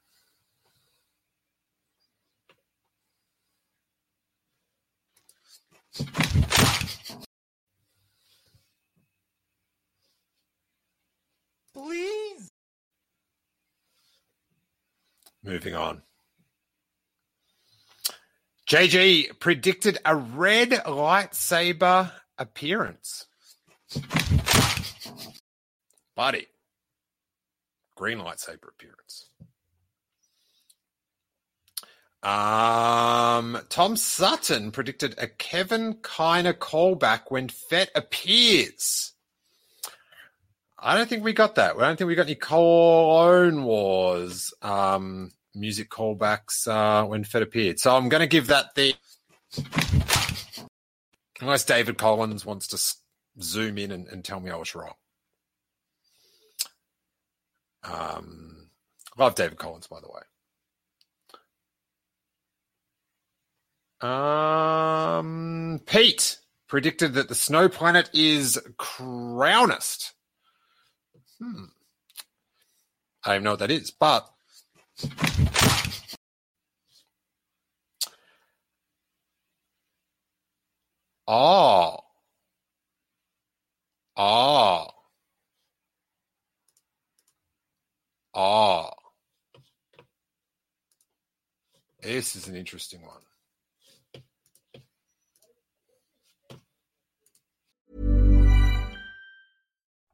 Moving on. JG predicted a red lightsaber appearance. Buddy. Green lightsaber appearance. Um, Tom Sutton predicted a Kevin Kiner callback when Fett appears. I don't think we got that. I don't think we got any Clone Wars um, music callbacks uh, when Fett appeared. So I'm going to give that the. Unless David Collins wants to zoom in and, and tell me I was wrong. Um, love David Collins, by the way. Um, Pete predicted that the snow planet is Crownest. Hmm. I don't know what that is, but Ah. ah! Ah! Ah! this is an interesting one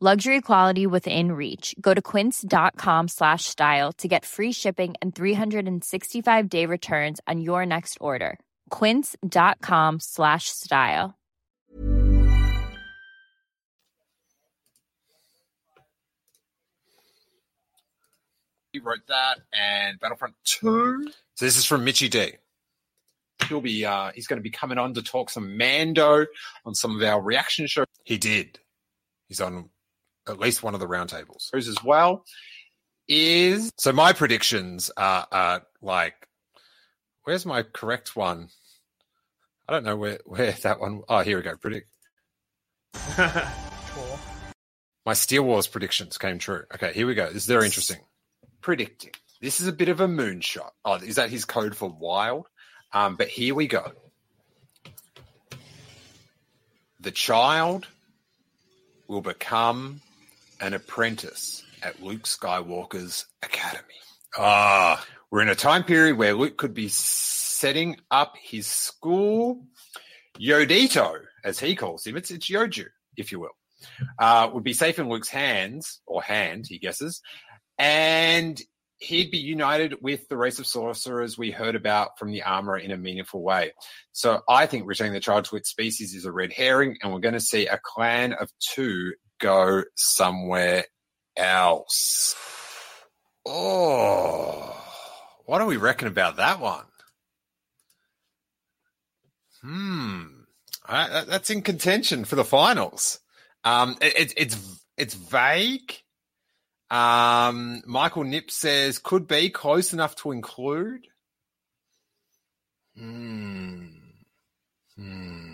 Luxury quality within reach. Go to quince.com slash style to get free shipping and 365 day returns on your next order. Quince.com slash style. He wrote that and Battlefront 2. So this is from Mitchy D. He'll be uh he's going to be coming on to talk some Mando on some of our reaction shows. He did. He's on at least one of the roundtables. As well is so my predictions are, are like where's my correct one? I don't know where where that one oh here we go. Predict Cool. my Steele Wars predictions came true. Okay, here we go. This is very interesting. Predicting. This is a bit of a moonshot. Oh, is that his code for wild? Um, but here we go. The child will become an apprentice at Luke Skywalker's academy. Ah, we're in a time period where Luke could be setting up his school. Yodito, as he calls him, it's, it's Yoju, if you will, uh, would be safe in Luke's hands, or hand, he guesses, and he'd be united with the race of sorcerers we heard about from the armorer in a meaningful way. So I think returning the child to its species is a red herring, and we're going to see a clan of two go somewhere else. Oh, what do we reckon about that one? Hmm, that's in contention for the finals. Um, it, it's it's vague. Um, Michael Nip says could be close enough to include. Hmm. Hmm.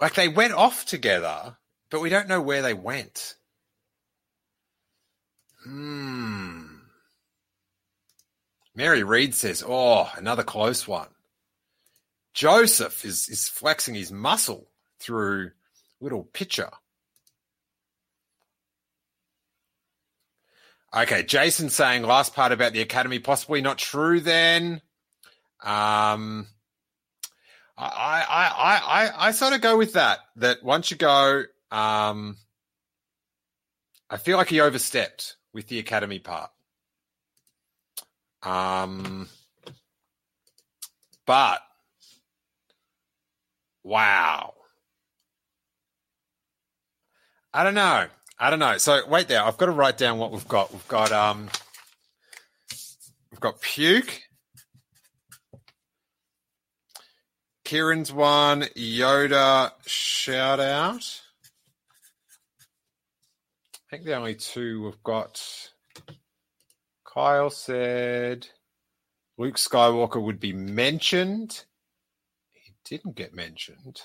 Like they went off together, but we don't know where they went. Hmm. Mary Reed says, "Oh, another close one." Joseph is is flexing his muscle through little picture. Okay, Jason saying last part about the academy possibly not true. Then, um, I I I I, sort of go with that. That once you go, um, I feel like he overstepped with the academy part. Um, but wow, I don't know. I don't know. So wait there. I've got to write down what we've got. We've got um we've got puke. Kieran's one, Yoda shout out. I think the only two we've got Kyle said Luke Skywalker would be mentioned. He didn't get mentioned.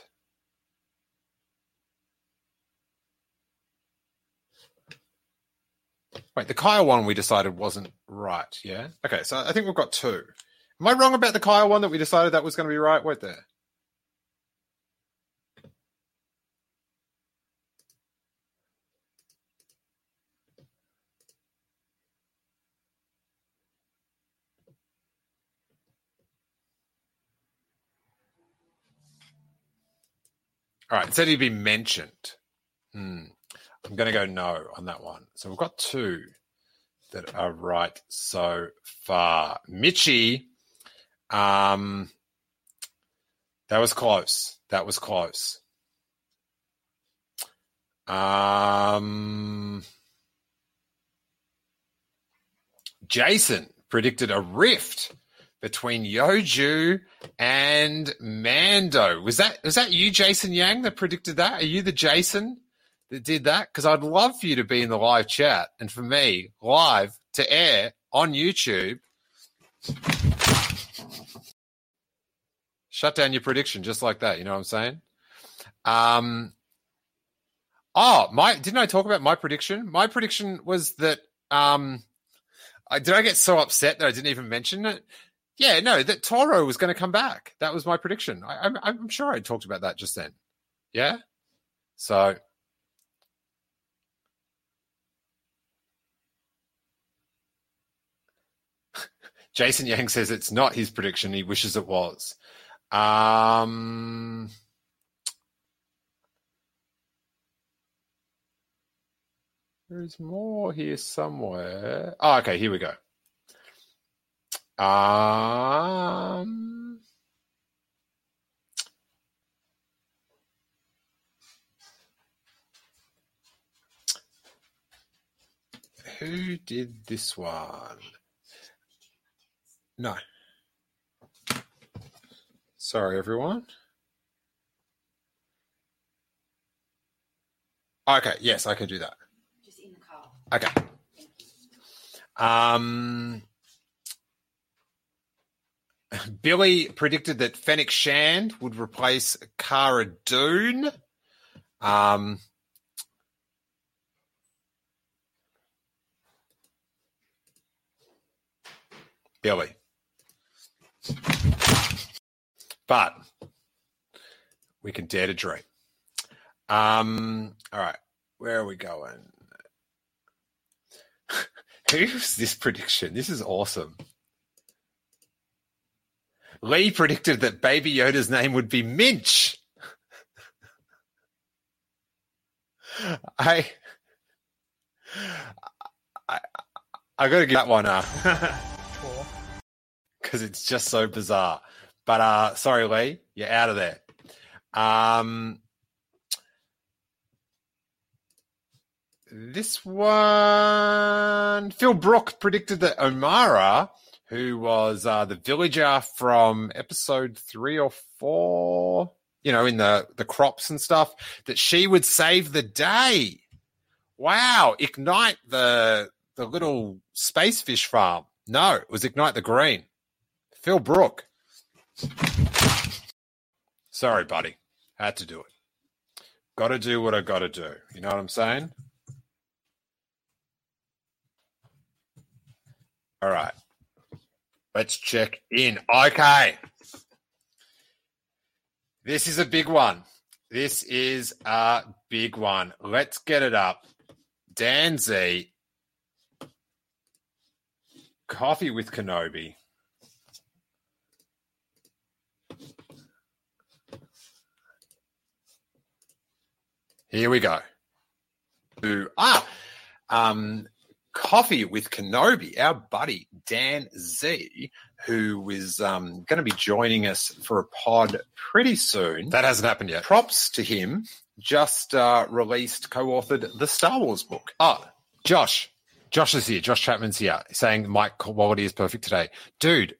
Wait, the Kyle one we decided wasn't right, yeah? Okay, so I think we've got two. Am I wrong about the Kyle one that we decided that was going to be right? Wait there. All right, it said he'd be mentioned. Hmm. I'm going to go no on that one. So we've got two that are right so far. Mitchy, um, that was close. That was close. Um, Jason predicted a rift between Yoju and Mando. Was that was that you, Jason Yang, that predicted that? Are you the Jason that did that? Because I'd love for you to be in the live chat and for me, live to air on YouTube. Shut down your prediction just like that. You know what I'm saying? Um, oh, my didn't I talk about my prediction? My prediction was that um, I, did I get so upset that I didn't even mention it? Yeah, no, that Toro was going to come back. That was my prediction. I, I'm, I'm sure I talked about that just then. Yeah. So Jason Yang says it's not his prediction. He wishes it was. Um, there's more here somewhere. Oh, okay. Here we go. Um, who did this one? No. Sorry, everyone. Okay, yes, I can do that. Just in the car. Okay. Um, Billy predicted that Fennec Shand would replace Cara Dune. Um, Billy. But we can dare to dream. Um, all right, where are we going? Who's this prediction? This is awesome. Lee predicted that Baby Yoda's name would be Minch. I, I, I got to give that one a because it's just so bizarre. But uh, sorry, Lee, you're out of there. Um, this one, Phil Brook predicted that Omera, who was uh, the villager from episode three or four, you know, in the the crops and stuff, that she would save the day. Wow! Ignite the the little space fish farm. No, it was Ignite the Green. Phil Brook. Sorry, buddy. Had to do it. Got to do what I got to do. You know what I'm saying? All right. Let's check in. Okay. This is a big one. This is a big one. Let's get it up. Dan Z. Coffee with Kenobi. Here we go. Ah, um, coffee with Kenobi, our buddy Dan Z, who is um, going to be joining us for a pod pretty soon. That hasn't happened yet. Props to him. Just uh, released, co-authored the Star Wars book. Oh, Josh. Josh is here. Josh Chapman's here, saying mic quality is perfect today, dude.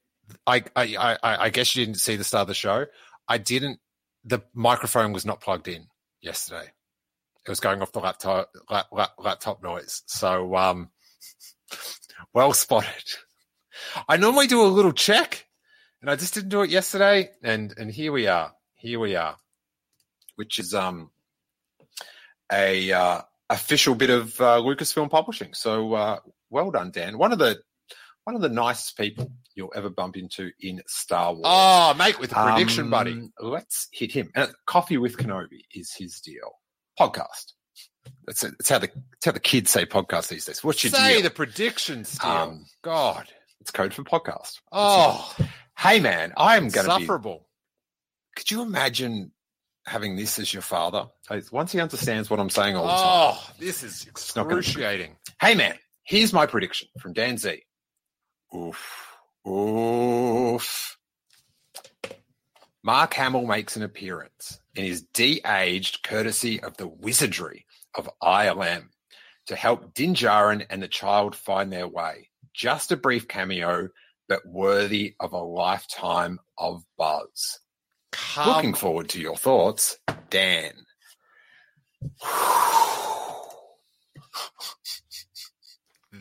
I I I, I guess you didn't see the start of the show. I didn't. The microphone was not plugged in yesterday it was going off the laptop lap, lap, laptop noise. So um, well spotted. I normally do a little check, and I just didn't do it yesterday. And and here we are. Here we are, which is um a uh, official bit of uh, Lucasfilm Publishing. So uh, well done, Dan. One of the one of the nicest people you'll ever bump into in Star Wars. Oh, mate, with a prediction, um, buddy. Let's hit him. And Coffee with Kenobi is his deal podcast. That's, that's how the that's how the kids say podcast these days. What's your say deal? the predictions? Um, God, it's code for podcast. Oh, hey man, I'm going to be insufferable. Could you imagine having this as your father? Once he understands what I'm saying all the time. Oh, this is gonna- excruciating. Hey man, here's my prediction from Dan Z. Oof. Oof. Mark Hamill makes an appearance and is de-aged courtesy of the wizardry of ILM to help Din Djarin and the child find their way. Just a brief cameo, but worthy of a lifetime of buzz. Looking forward to your thoughts, Dan.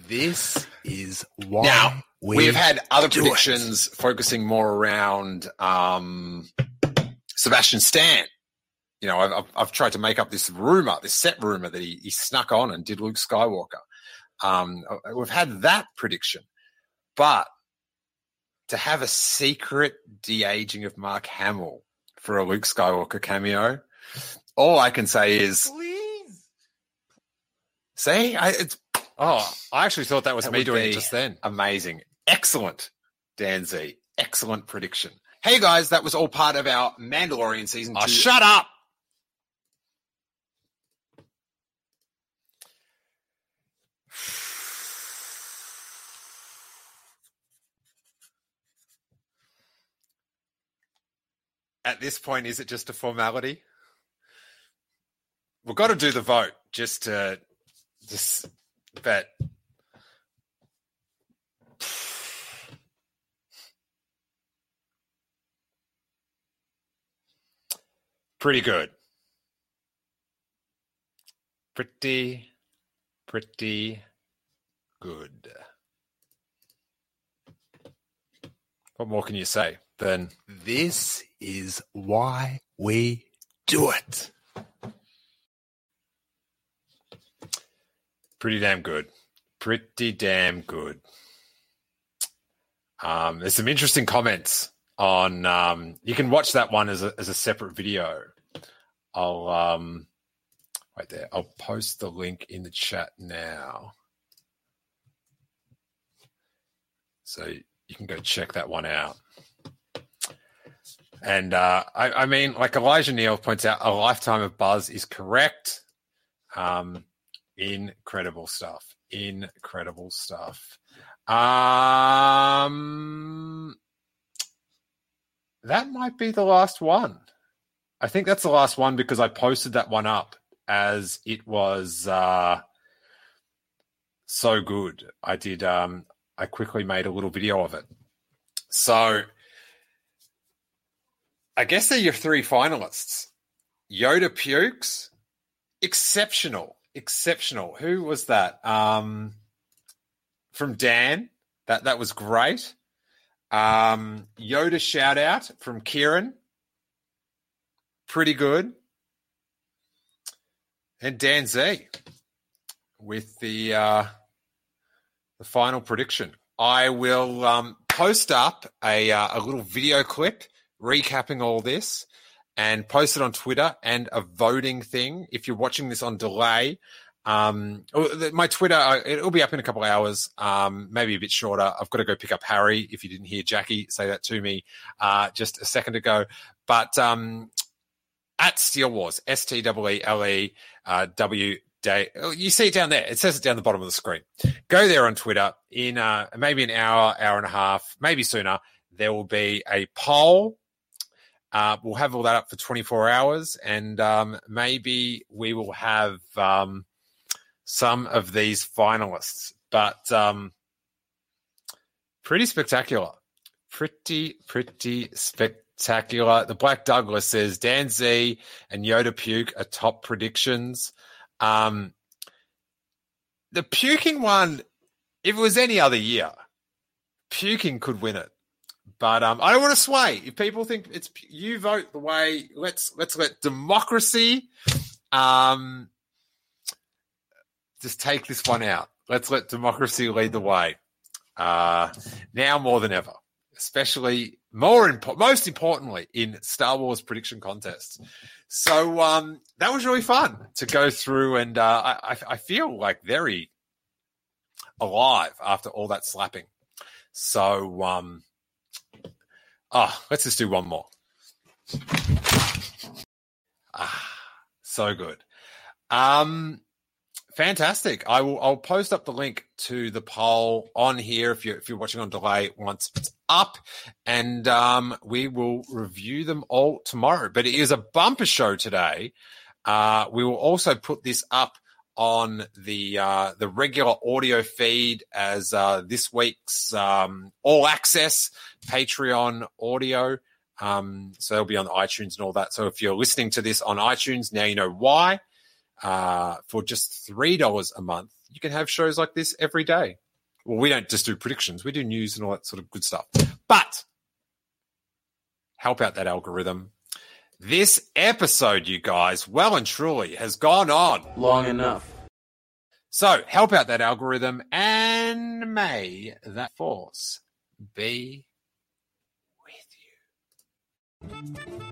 This is why now we have had other do it. predictions focusing more around um, Sebastian Stan. You know, I've, I've, I've tried to make up this rumor, this set rumor that he, he snuck on and did Luke Skywalker. Um, we've had that prediction, but to have a secret de aging of Mark Hamill for a Luke Skywalker cameo, all I can say is, Please. see, I, it's Oh, I actually thought that was That me doing it just then. Amazing. Excellent, Dan Z. Excellent prediction. Hey guys, that was all part of our Mandalorian season Oh, two. shut up! At this point, is it just a formality? We've got to do the vote just to just but pretty good. Pretty, pretty good. What more can you say than this is why we do it? Pretty damn good. Pretty damn good. Um, there's some interesting comments on. Um, you can watch that one as a, as a separate video. I'll um, right there. I'll post the link in the chat now, so you can go check that one out. And uh, I, I mean, like Elijah Neal points out, a lifetime of buzz is correct. Um, incredible stuff. Incredible stuff. Um, that might be the last one. I think that's the last one because I posted that one up as it was uh, so good. I did. Um, I quickly made a little video of it. So I guess they're your three finalists. Yoda pukes, exceptional, exceptional. Who was that? Um, from Dan. That that was great. Um, Yoda shout out from Kieran. Pretty good. And Dan Z with the uh, the final prediction. I will um, post up a uh, a little video clip recapping all this and post it on Twitter and a voting thing. If you're watching this on delay, um, my Twitter uh, it'll be up in a couple of hours, um, maybe a bit shorter. I've got to go pick up Harry. If you didn't hear Jackie say that to me uh, just a second ago, but um, at Steele Wars, S T W E L E uh, Day. oh, You see it down there. It says it down the bottom of the screen. Go there on Twitter in uh, maybe an hour, hour and a half, maybe sooner. There will be a poll. Uh, we'll have all that up for 24 hours, and um, maybe we will have um, some of these finalists. But um, pretty spectacular. Pretty, pretty spectacular. The Black Douglas says Dan Z and Yoda Puke are top predictions. Um, the puking one, if it was any other year, puking could win it. But um, I don't want to sway. If people think it's you vote the way, let's let's let democracy um, just take this one out. Let's let democracy lead the way. Uh, now more than ever, especially more impo- most importantly in Star Wars prediction contests. So um, that was really fun to go through, and uh, I, I- feel like very alive after all that slapping. So um, ah, let's just do one more. Ah, so good. Um, fantastic. I will. I'll post up the link to the poll on here if you're if you're watching on delay once it's up, and um, we will review them all tomorrow. But it is a bumper show today. Uh, we will also put this up on the uh, the regular audio feed as uh, this week's um, all access Patreon audio. Um, so it'll be on iTunes and all that. So if you're listening to this on iTunes, now you know why. uh, for just $3 a month, you can have shows like this every day. Well, we don't just do predictions, we do news and all that sort of good stuff. But help out that algorithm. This episode, you guys, well and truly has gone on long enough. So help out that algorithm and may that force be with you.